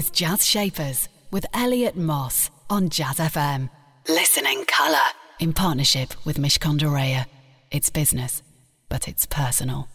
is Jazz Shapers with Elliot Moss on Jazz FM. Listen in colour in partnership with Mishcon de Reya. It's business, but it's personal.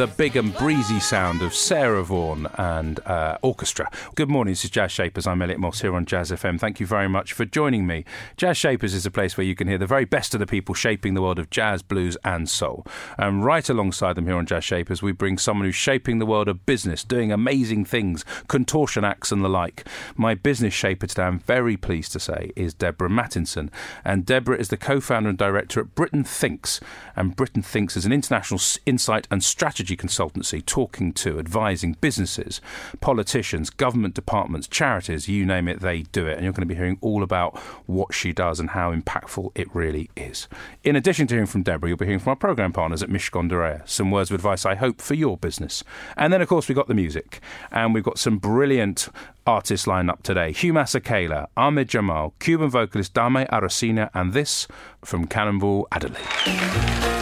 The big and breezy sound of Sarah Vaughan and uh, orchestra. Good morning, this is Jazz Shapers. I'm Elliot Moss here on Jazz FM. Thank you very much for joining me. Jazz Shapers is a place where you can hear the very best of the people shaping the world of jazz, blues, and soul. And right alongside them here on Jazz Shapers, we bring someone who's shaping the world of business, doing amazing things, contortion acts and the like. My business shaper today, I'm very pleased to say, is Deborah Mattinson. And Deborah is the co founder and director at Britain Thinks. And Britain Thinks is an international insight and strategy consultancy talking to, advising businesses, politicians, government departments, charities, you name it, they do it. And you're going to be hearing all about what she does and how impactful it really is. In addition to hearing from Deborah, you'll be hearing from our programme partners at Mishcon de Some words of advice, I hope, for your business. And then, of course, we've got the music. And we've got some brilliant artists lined up today. Hugh Masekela, Ahmad Jamal, Cuban vocalist Daymé Arocena, and this from Cannonball Adderley.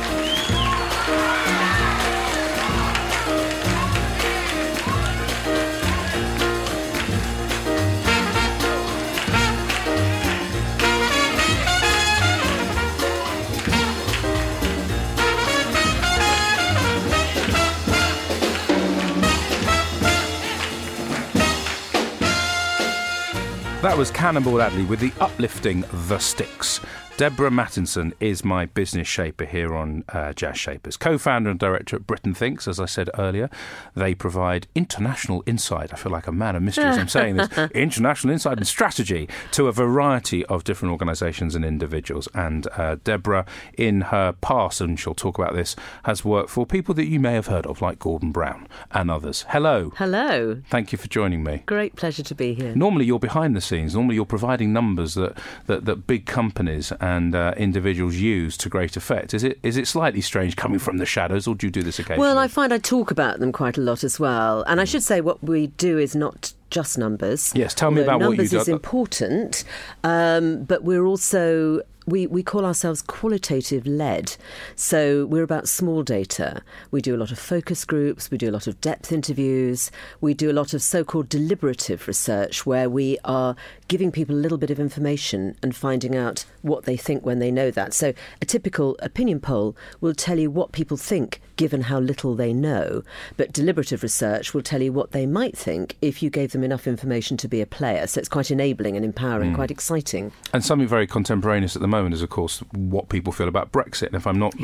That was Cannonball Adderley with the uplifting The Sticks. Deborah Mattinson is my business shaper here on uh, Jazz Shapers. Co founder and director at Britain Thinks, as I said earlier. They provide international insight. I feel like a man of mystery as I'm saying this. international insight and strategy to a variety of different organisations and individuals. And uh, Deborah, in her past, and she'll talk about this, has worked for people that you may have heard of, like Gordon Brown and others. Hello. Hello. Thank you for joining me. Great pleasure to be here. Normally, you're behind the scenes. Normally, you're providing numbers that, that, that big companies and uh, individuals use to great effect. Is it is it slightly strange coming from the shadows, or do you do this occasionally? Well, I find I talk about them quite a lot as well. And I should say what we do is not just numbers. Yes, tell me Although about what you do. numbers is important, um, but we're also we, we call ourselves qualitative led. So we're about small data. We do a lot of focus groups, we do a lot of depth interviews, we do a lot of so called deliberative research where we are giving people a little bit of information and finding out what they think when they know that. So a typical opinion poll will tell you what people think given how little they know, but deliberative research will tell you what they might think if you gave them enough information to be a player. So it's quite enabling and empowering, mm. quite exciting. and something very contemporaneous at the moment is, of course, what people feel about Brexit. And if I'm not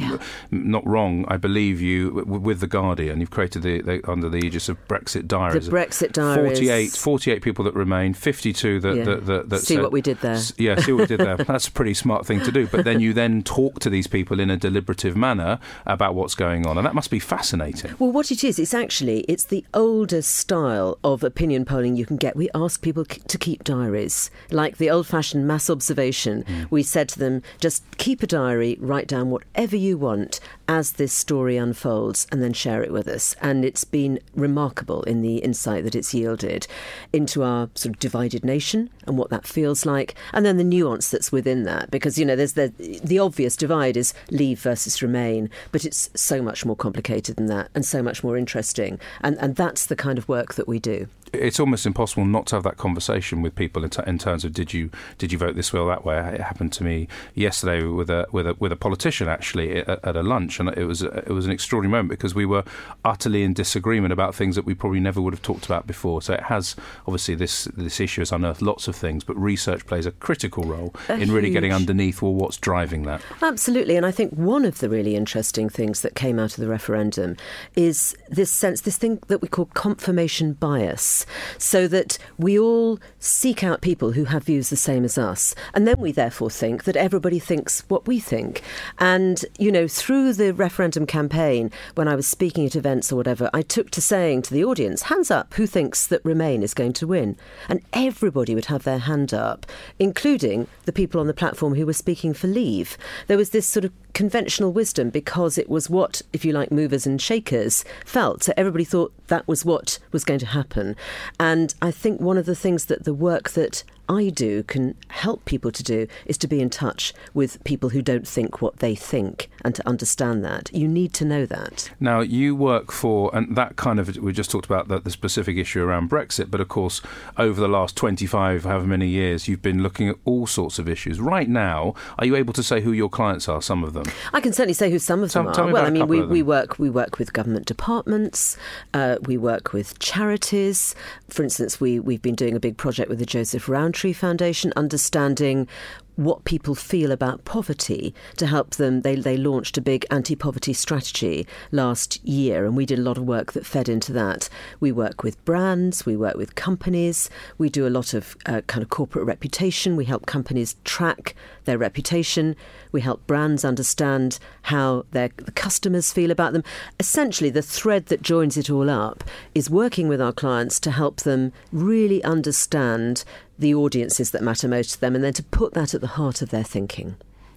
not wrong, I believe you with the Guardian. You've created the, the under the aegis of Brexit Diaries. The Brexit Diaries. 48, 48 people that remain, 52 that Yeah. that, that, that See said- what we did there. Yeah, see what we did there. That's a pretty smart thing to do. But then you then talk to these people in a deliberative manner about what's going on, and that must be fascinating. Well, what it is, it's actually it's the oldest style of opinion polling you can get. We ask people to keep diaries, like the old-fashioned mass observation. Mm. We said to them, just keep a diary, write down whatever you want as this story unfolds, and then share it with us. And it's been remarkable in the insight that it's yielded into our sort of divided nation and what that feels like, and then the nuance that's within that. Because you know, there's the the obvious divide is leave versus remain, but it's so much more complicated than that, and so much more interesting. And and that's the kind of work that we do. It's almost impossible not to have that conversation with people in, t- in terms of did you did you vote this way or that way. It happened to me yesterday with a with a with a politician actually at, at a lunch, and it was it was an extraordinary moment because we were utterly in disagreement about things that we probably never would have talked about before. So it has obviously this this issue has unearthed lots of things, but research plays a critical role A in really getting underneath well what's driving that. Absolutely, and I think one of the really interesting things that came out of the referendum is this sense, this thing that we call confirmation bias. So that we all seek out people who have views the same as us. And then we therefore think that everybody thinks what we think. And, you know, through the referendum campaign, when I was speaking at events or whatever, I took to saying to the audience, hands up, who thinks that Remain is going to win? And everybody would have their hand up, including the people on the platform who were speaking for leave. There was this sort of conventional wisdom because it was what, if you like, movers and shakers felt. So everybody thought that was what was going to happen. And I think one of the things that the work that I do can help people to do is to be in touch with people who don't think what they think and to understand that. You need to know that. Now, you work for, and that kind of, we just talked about the, the specific issue around Brexit, but of course, over the last 25, however many years, you've been looking at all sorts of issues. Right now, are you able to say who your clients are, some of them? I can certainly say who some of Tell- them tell are. well, I mean, we, we work we work with government departments, uh, we work with charities. For instance, we we've been doing a big project with the Joseph Rowntree Foundation, understanding what people feel about poverty to help them. They they launched a big anti-poverty strategy last year, and we did a lot of work that fed into that. We work with brands, we work with companies, we do a lot of uh, kind of corporate reputation. We help companies track their reputation. We help brands understand how their the customers feel about them. Essentially, the thread that joins it all up is working with our clients to help them really understand the audiences that matter most to them, and then to put that at the heart of their thinking.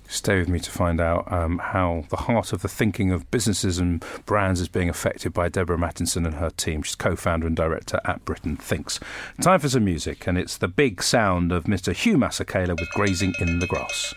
Stay with me to find out um, how the heart of the thinking of businesses and brands is being affected by Deborah Mattinson and her team. She's co founder and director at Britain Thinks. Time for some music, and it's the big sound of Mr. Hugh Masekela with Grazing in the Grass.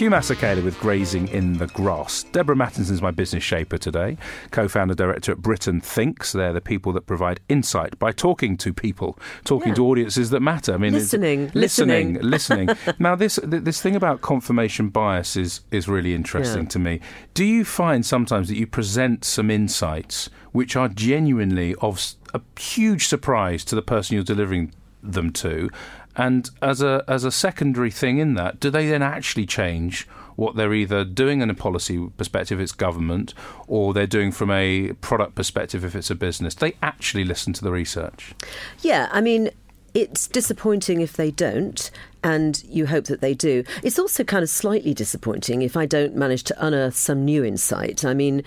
Hugh Masekela with Grazing in the Grass. Deborah Mattinson's my business shaper today, co founder director at Britain Thinks. They're the people that provide insight by talking to people, talking Yeah. to audiences that matter. I mean, Listening, listening, listening. listening. now, this this thing about confirmation bias is is really interesting Yeah. to me. Do you find sometimes that you present some insights which are genuinely of a huge surprise to the person you're delivering them to? And as a as a secondary thing in that, do they then actually change what they're either doing in a policy perspective, if it's government, or they're doing from a product perspective, if it's a business? They actually listen to the research. Yeah, I mean, it's disappointing if they don't, and you hope that they do. It's also kind of slightly disappointing if I don't manage to unearth some new insight. I mean,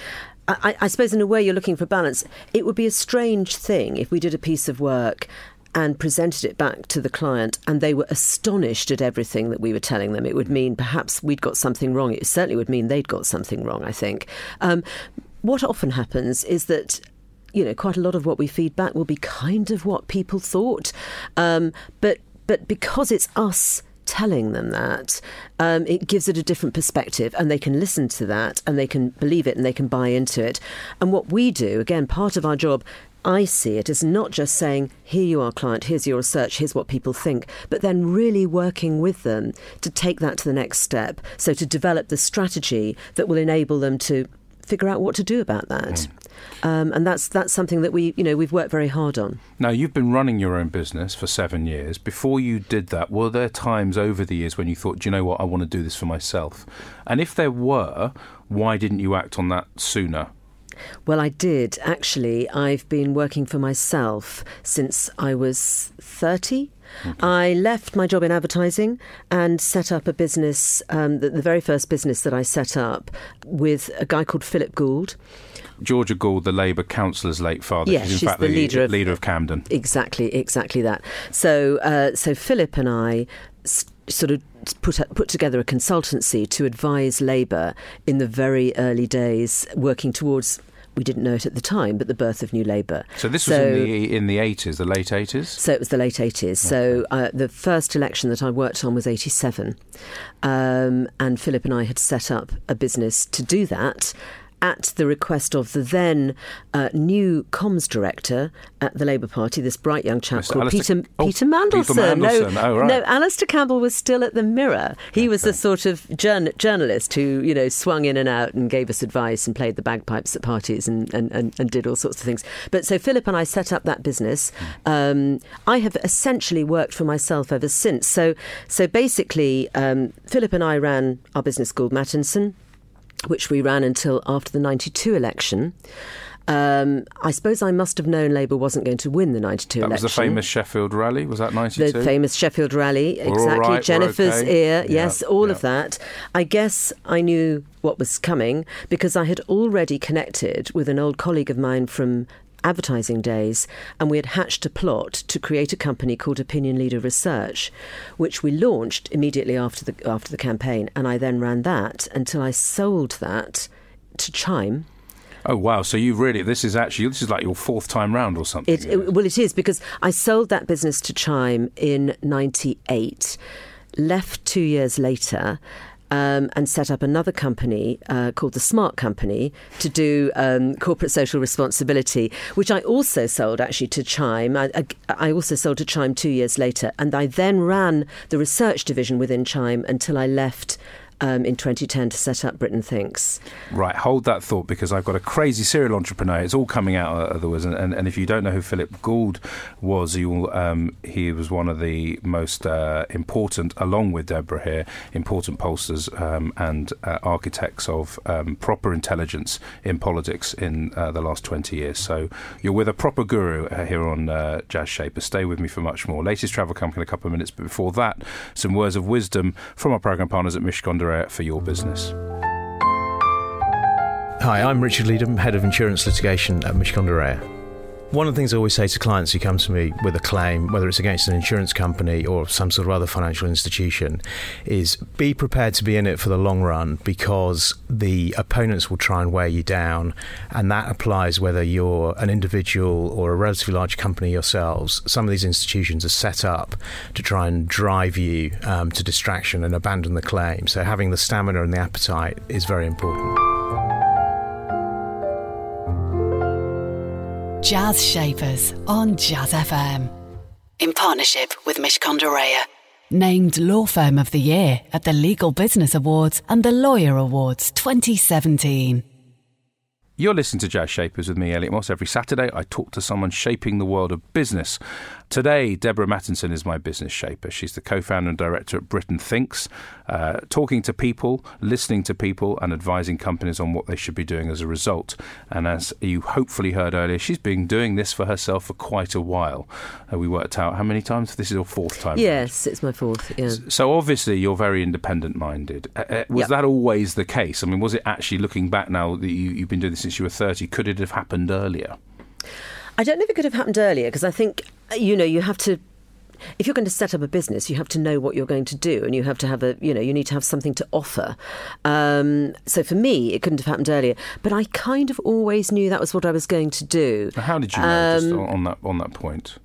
I, I suppose in a way you're looking for balance. It would be a strange thing if we did a piece of work and presented it back to the client and they were astonished at everything that we were telling them. It would mean perhaps we'd got something wrong. It certainly would mean they'd got something wrong, I think. Um, what often happens is that you know, quite a lot of what we feed back will be kind of what people thought. Um, but but because it's us telling them that, um, it gives it a different perspective, and they can listen to that, and they can believe it, and they can buy into it. And what we do, again, part of our job. I see it as not just saying, here you are, client, here's your research, here's what people think, but then really working with them to take that to the next step. So to develop the strategy that will enable them to figure out what to do about that. Um, and that's that's something that we you know we've worked very hard on. Now, you've been running your own business for seven years. Before you did that, were there times over the years when you thought, do you know what, I want to do this for myself? And if there were, why didn't you act on that sooner? Well, I did actually. I've been working for myself since I was 30. I left my job in advertising and set up a business, um, the, the very first business that I set up with a guy called Philip Gould. Georgia Gould, the Labour councillor's late father, Yes, she's in she's fact the leader of- leader of Camden. Exactly, exactly that. So, uh, so Philip and I s- sort of put put together a consultancy to advise Labour in the very early days, working towards. We didn't know it at the time, but the birth of New Labour. So this was in the in the eighties, the late eighties. So it was the late 80s. So uh, the first election that I worked on was 87. Um, and Philip and I had set up a business to do that. At the request of the then uh, new comms director at the Labour Party, this bright young chap Mr. called Alastair- Peter oh, Peter Mandelson. Peter Mandelson. No, Oh, right. no, Alastair Campbell was still at the Mirror. He was the sort of journ- journalist who, you know, swung in and out and gave us advice and played the bagpipes at parties and, and, and, and did all sorts of things. But so Philip and I set up that business. Um, I have essentially worked for myself ever since. So, so basically, um, Philip and I ran our business called Mattinson, which we ran until after the 92 election. Um, I suppose I must have known Labour wasn't going to win the 92 That election was the famous Sheffield rally. Was that ninety the famous Sheffield rally, We're exactly. right, Jennifer's okay. ear, Yeah, yes, all of that. I guess I knew what was coming because I had already connected with an old colleague of mine from advertising days, and we had hatched a plot to create a company called Opinion Leader Research, which we launched immediately after the after the campaign, and I then ran that until I sold that to Chime. Oh wow! So you've really this is actually this is like your fourth time round or something. It, it- well, it is because I sold that business to Chime in '98, left two years later. Um, and set up another company uh, called the Smart Company to do um, corporate social responsibility, which I also sold actually to Chime. I, I, I also sold to Chime two years later, and I then ran the research division within Chime until I left um, in 2010 to set up Britain Thinks. Right, hold that thought because I've got a crazy serial entrepreneur. It's all coming out uh, otherwise, and, and, and if you don't know who Philip Gould was, you'll um, he was one of the most uh, important, along with Deborah here, important pollsters um, and uh, architects of um, proper intelligence in politics in uh, the last twenty years. So you're with a proper guru uh, here on uh, Jazz Shaper. Stay with me for much more. Latest travel company in a couple of minutes, but before that, some words of wisdom from our program partners at Mishcon de Reya for your business. Hi, I'm Richard Leedham, Head of Insurance Litigation at Mishcon de Reya. One of the things I always say to clients who come to me with a claim, whether it's against an insurance company or some sort of other financial institution, is be prepared to be in it for the long run because the opponents will try and wear you down. And that applies whether you're an individual or a relatively large company yourselves. Some of these institutions are set up to try and drive you um, to distraction and abandon the claim. So having the stamina and the appetite is very important. Jazz Shapers on Jazz FM. In partnership with Mishcon de Reya. Named Law Firm of the Year at the Legal Business Awards and the Lawyer Awards 2017. You're listening to Jazz Shapers with me, Elliot Moss. Every Saturday, I talk to someone shaping the world of business. Today, Deborah Mattinson is my business shaper. She's the co founder and director at Britain Thinks, uh, talking to people, listening to people, and advising companies on what they should be doing as a result. And as you hopefully heard earlier, she's been doing this for herself for quite a while. Uh, we worked out how many times? This is your fourth time. Yes, it's my fourth. Yeah. So obviously you're very independent minded. Uh, uh, was Yep. that always the case? I mean, was it actually looking back now that you, you've been doing this since you were 30? Could it have happened earlier? I don't know if it could have happened earlier because I think, you know, you have to. If you're going to set up a business, you have to know what you're going to do, and you have to have a, you know, you need to have something to offer. Um, so for me, it couldn't have happened earlier, but I kind of always knew that was what I was going to do How did you know Um, on on that on that point?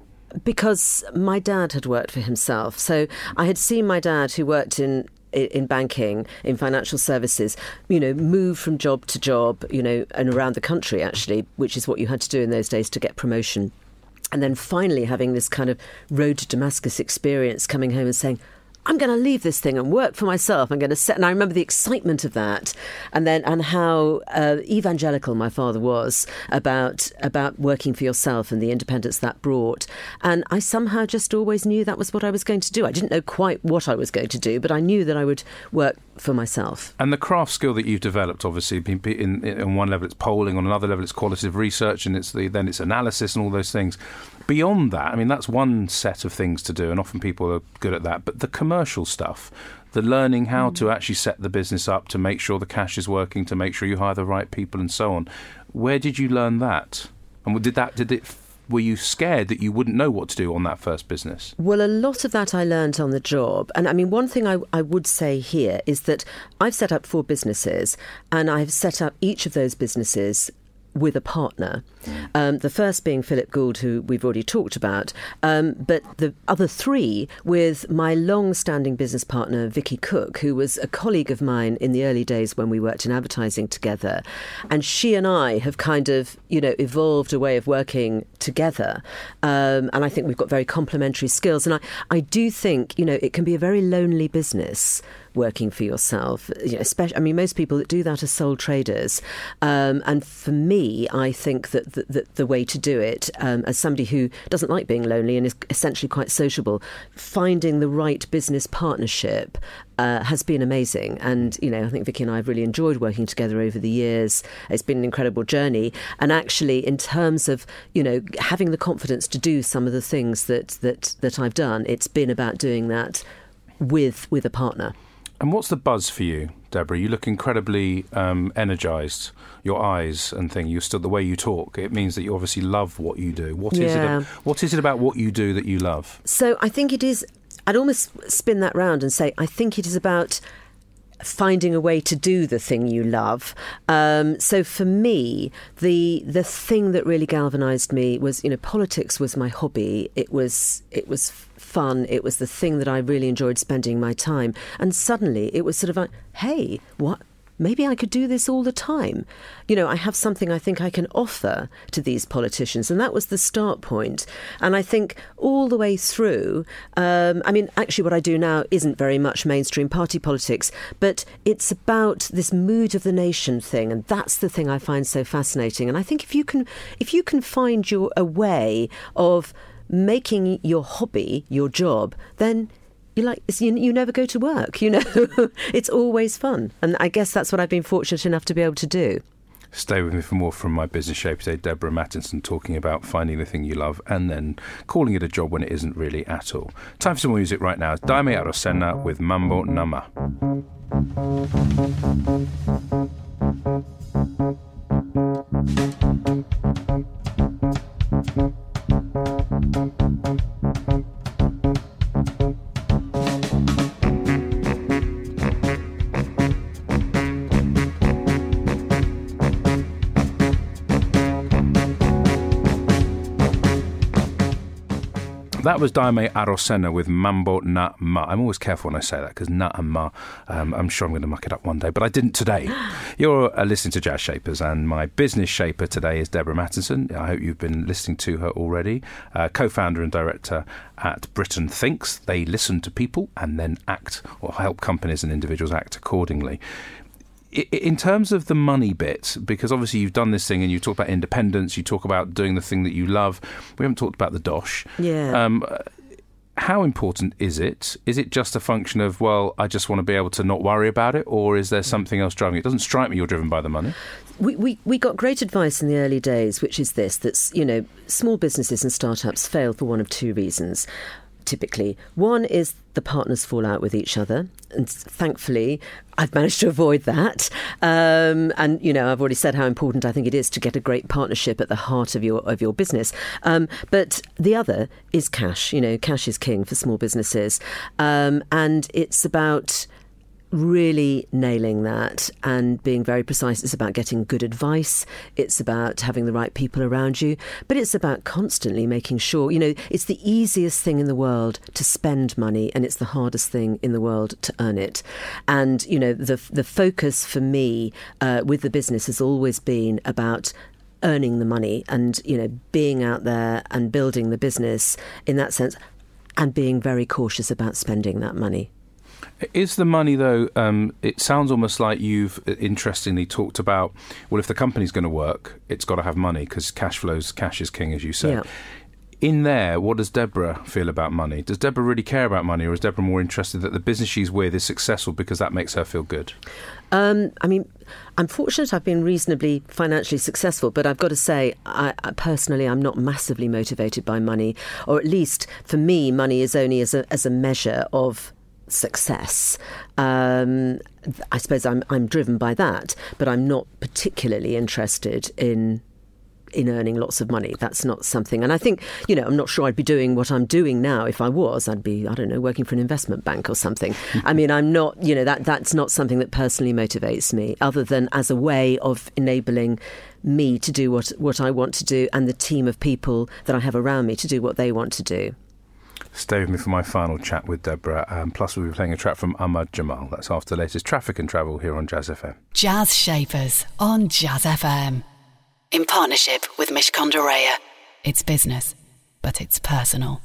because my dad had worked for himself. So I had seen my dad, who worked in in banking, in financial services, you know, move from job to job, you know, and around the country actually, which is what you had to do in those days to get promotion. And then finally having this kind of road to Damascus experience, coming home and saying, I'm going to leave this thing and work for myself. I'm going to set. And I remember the excitement of that, and then and how uh, evangelical my father was about about working for yourself and the independence that brought. And I somehow just always knew that was what I was going to do. I didn't know quite what I was going to do, but I knew that I would work for myself. And the craft skill that you've developed, obviously, in, in, in, one level it's polling, on another level it's qualitative research, and it's the, then it's analysis and all those things. Beyond that, I mean, that's one set of things to do, and often people are good at that. But the commercial stuff, the learning how to hmm. actually set the business up, to make sure the cash is working, to make sure you hire the right people, and so on. Where did you learn that? And did that did it? Were you scared that you wouldn't know what to do on that first business? Well, a lot of that I learned on the job. And I mean, one thing I, I would say here is that I've set up four businesses, and I've set up each of those businesses with a partner. Um, the first being Philip Gould, who we've already talked about, um, but the other three with my long-standing business partner Viki Cooke, who was a colleague of mine in the early days when we worked in advertising together, and she and I have kind of you know evolved a way of working together, um, and I think we've got very complementary skills, and I I do think you know it can be a very lonely business working for yourself. You know, especially, I mean, most people that do that are sole traders. Um, and for me, I think that the, the, the way to do it, um, as somebody who doesn't like being lonely and is essentially quite sociable, finding the right business partnership uh, has been amazing. And, you know, I think Viki and I have really enjoyed working together over the years. It's been an incredible journey. And actually, in terms of, you know, having the confidence to do some of the things that, that, that I've done, it's been about doing that with with a partner. And what's the buzz for you, Deborah? You look incredibly um, energized. Your eyes and thing. You're still the way you talk. It means that you obviously love what you do. What is Yeah. it? What is it about what you do that you love? So I think it is. I'd almost spin that round and say I think it is about finding a way to do the thing you love. Um, so for me, the the thing that really galvanised me was you know politics was my hobby. It was it was fun. It was the thing that I really enjoyed spending my time. And suddenly it was sort of like, hey, what? Maybe I could do this all the time. You know, I have something I think I can offer to these politicians. And that was the start point. And I think all the way through, um, I mean, actually, what I do now isn't very much mainstream party politics, but it's about this mood of the nation thing. And that's the thing I find so fascinating. And I think if you can, if you can find your a way of making your hobby your job, then you like you, you never go to work you know it's always fun and i guess that's what i've been fortunate enough to be able to do Stay with me for more from my business shape today. Deborah Mattinson talking about finding the thing you love and then calling it a job when it isn't really at all. Time for some more music right now. Daymé Arocena with Mambo Nama. That was Daymé Arocena with Mambo Na Ma. I'm always careful when I say that because Na and Ma, um, I'm sure I'm going to muck it up one day, but I didn't today. You're uh, listening to Jazz Shapers, and my business shaper today is Deborah Mattinson. I hope you've been listening to her already. Uh, co founder and director at Britain Thinks. They listen to people and then act or help companies and individuals act accordingly in terms of the money bit, because obviously you've done this thing and you talk about independence, you talk about doing the thing that you love. We haven't talked about the dosh. Yeah. Um, how important is it? Is it just a function of well, I just want to be able to not worry about it, or is there something else driving it? It doesn't strike me you're driven by the money. we, we, we got great advice in the early days, which is this that's, you know, small businesses and startups fail for one of two reasons. Typically, one is the partners fall out with each other, and thankfully, I've managed to avoid that. Um, and you know, I've already said how important I think it is to get a great partnership at the heart of your of your business. Um, but the other is cash. You know, cash is king for small businesses, um, and it's about really nailing that and being very precise. It's about getting good advice. It's about having the right people around you. But it's about constantly making sure, you know, it's the easiest thing in the world to spend money and it's the hardest thing in the world to earn it. And, you know, the, the focus for me uh, with the business has always been about earning the money and, you know, being out there and building the business in that sense and being very cautious about spending that money. Is the money though? Um, it sounds almost like you've uh, interestingly talked about. Well, if the company's going to work, it's got to have money because cash flows, cash is king, as you said. Yeah. In there, what does Deborah feel about money? Does Deborah really care about money, or is Deborah more interested that the business she's with is successful because that makes her feel good? Um, I mean, I'm fortunate I've been reasonably financially successful, but I've got to say, I, I personally, I'm not massively motivated by money, or at least for me, money is only as a, as a measure of success. Um, I suppose I'm, I'm driven by that, but I'm not particularly interested in in earning lots of money. That's not something. And I think, you know, I'm not sure I'd be doing what I'm doing now if I was. I'd be, I don't know, working for an investment bank or something. I mean, I'm not, you know, that that's not something that personally motivates me, other than as a way of enabling me to do what what I want to do and the team of people that I have around me to do what they want to do. Stay with me for my final chat with Deborah. Um, plus, we'll be playing a track from Ahmad Jamal. That's after the latest traffic and travel here on Jazz FM. Jazz Shapers on Jazz FM. In partnership with Mishcon de Reya. It's business, but it's personal.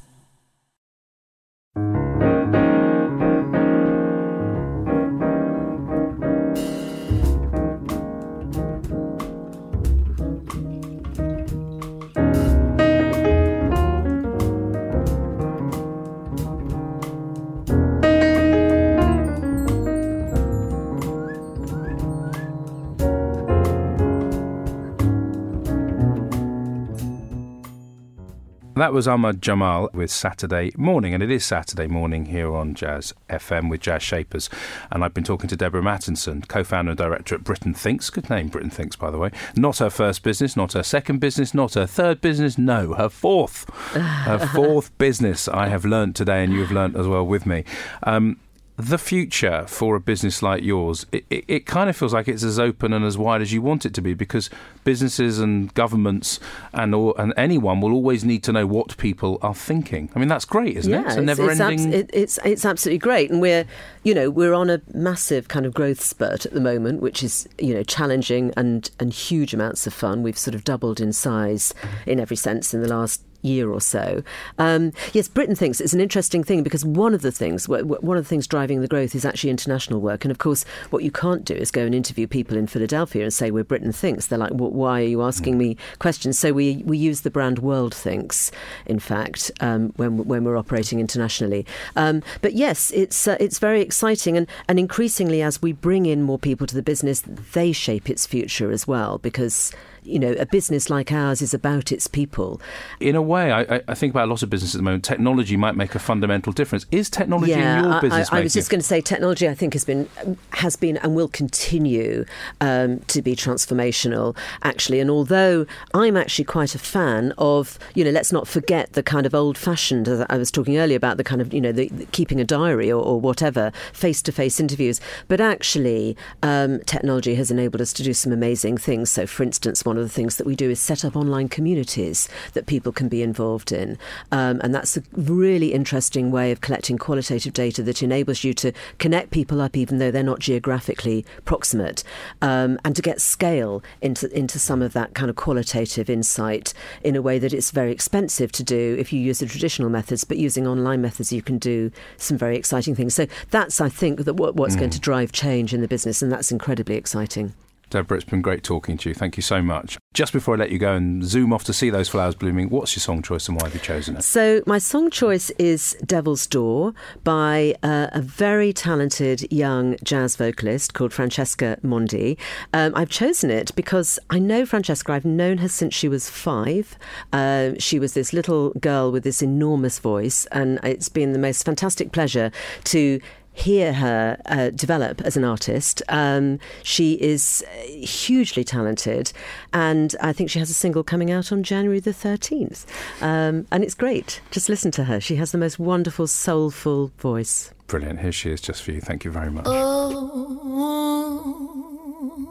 That was Ahmad Jamal with Saturday Morning, and it is Saturday morning here on Jazz FM with Jazz Shapers. And I've been talking to Deborah Mattinson, co founder and director at Britain Thinks. Good name, Britain Thinks, by the way. Not her first business, not her second business, not her third business, no, her fourth. her fourth business, I have learnt today, and you have learnt as well with me. Um, the future for a business like yours, it, it, it, kind of feels like it's as open and as wide as you want it to be because businesses and governments and or, and anyone will always need to know what people are thinking. I mean, that's great, isn't yeah, it? It's a never it's, ending. Abs- it's it's absolutely great, and we're you know we're on a massive kind of growth spurt at the moment, which is you know challenging and and huge amounts of fun. We've sort of doubled in size in every sense in the last year or so. Um, yes, Britain thinks it's an interesting thing because one of the things, one of the things driving the growth is actually international work. And of course, what you can't do is go and interview people in Philadelphia and say we're Britain thinks. They're like, why are you asking me questions? So we we use the brand World Thinks, in fact, um, when when we're operating internationally. Um, but yes, it's uh, it's very exciting, and and increasingly as we bring in more people to the business, they shape its future as well because you know, a business like ours is about its people. In a way, I, I think about a lot of businesses at the moment. Technology might make a fundamental difference. Is technology yeah, in your business? I, I, I was just going to say, technology, I think, has been has been and will continue um, to be transformational. Actually, and although I'm actually quite a fan of, you know, let's not forget the kind of old-fashioned. I was talking earlier about the kind of, you know, the, the keeping a diary or, or whatever, face-to-face interviews. But actually, um, technology has enabled us to do some amazing things. So, for instance, one one of the things that we do is set up online communities that people can be involved in. Um, and that's a really interesting way of collecting qualitative data that enables you to connect people up even though they're not geographically proximate um, and to get scale into, into some of that kind of qualitative insight in a way that it's very expensive to do if you use the traditional methods, but using online methods, you can do some very exciting things. So that's, I think, that what, what's mm. going to drive change in the business, and that's incredibly exciting. Deborah, it's been great talking to you. Thank you so much. Just before I let you go and zoom off to see those flowers blooming, what's your song choice and why have you chosen it? So, my song choice is Devil's Door by uh, a very talented young jazz vocalist called Francesca Mondi. Um, I've chosen it because I know Francesca, I've known her since she was five. Uh, she was this little girl with this enormous voice, and it's been the most fantastic pleasure to hear her uh, develop as an artist. Um, she is hugely talented, and I think she has a single coming out on January the 13th. Um, and it's great. Just listen to her. She has the most wonderful, soulful voice. Brilliant. Here she is just for you. Thank you very much. Oh,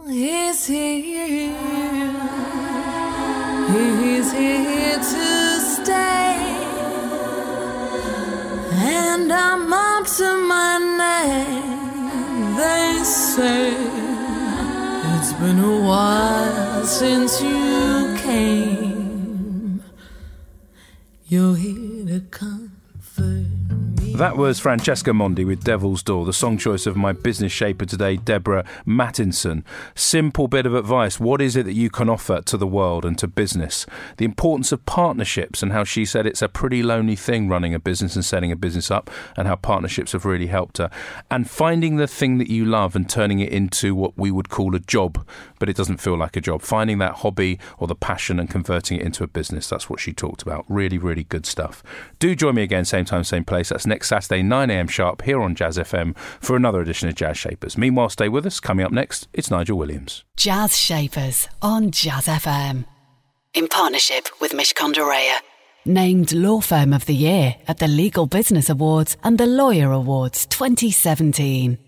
he's here. He's here to stay. And I'm up to my neck. They say it's been a while since you came. You're here to comfort. That was Francesca Mondi with Devil's Door, the song choice of my business shaper today, Deborah Mattinson. Simple bit of advice. What is it that you can offer to the world and to business? The importance of partnerships and how she said it's a pretty lonely thing running a business and setting a business up and how partnerships have really helped her. And finding the thing that you love and turning it into what we would call a job, but it doesn't feel like a job. Finding that hobby or the passion and converting it into a business. That's what she talked about. Really, really good stuff. Do join me again, same time, same place. That's next Saturday, 9am sharp, here on Jazz FM for another edition of Jazz Shapers. Meanwhile, stay with us. Coming up next, it's Nigel Williams. Jazz Shapers on Jazz FM. in partnership with Mishcon de Reya. Named Law Firm of the Year at the Legal Business Awards and the Lawyer Awards 2017.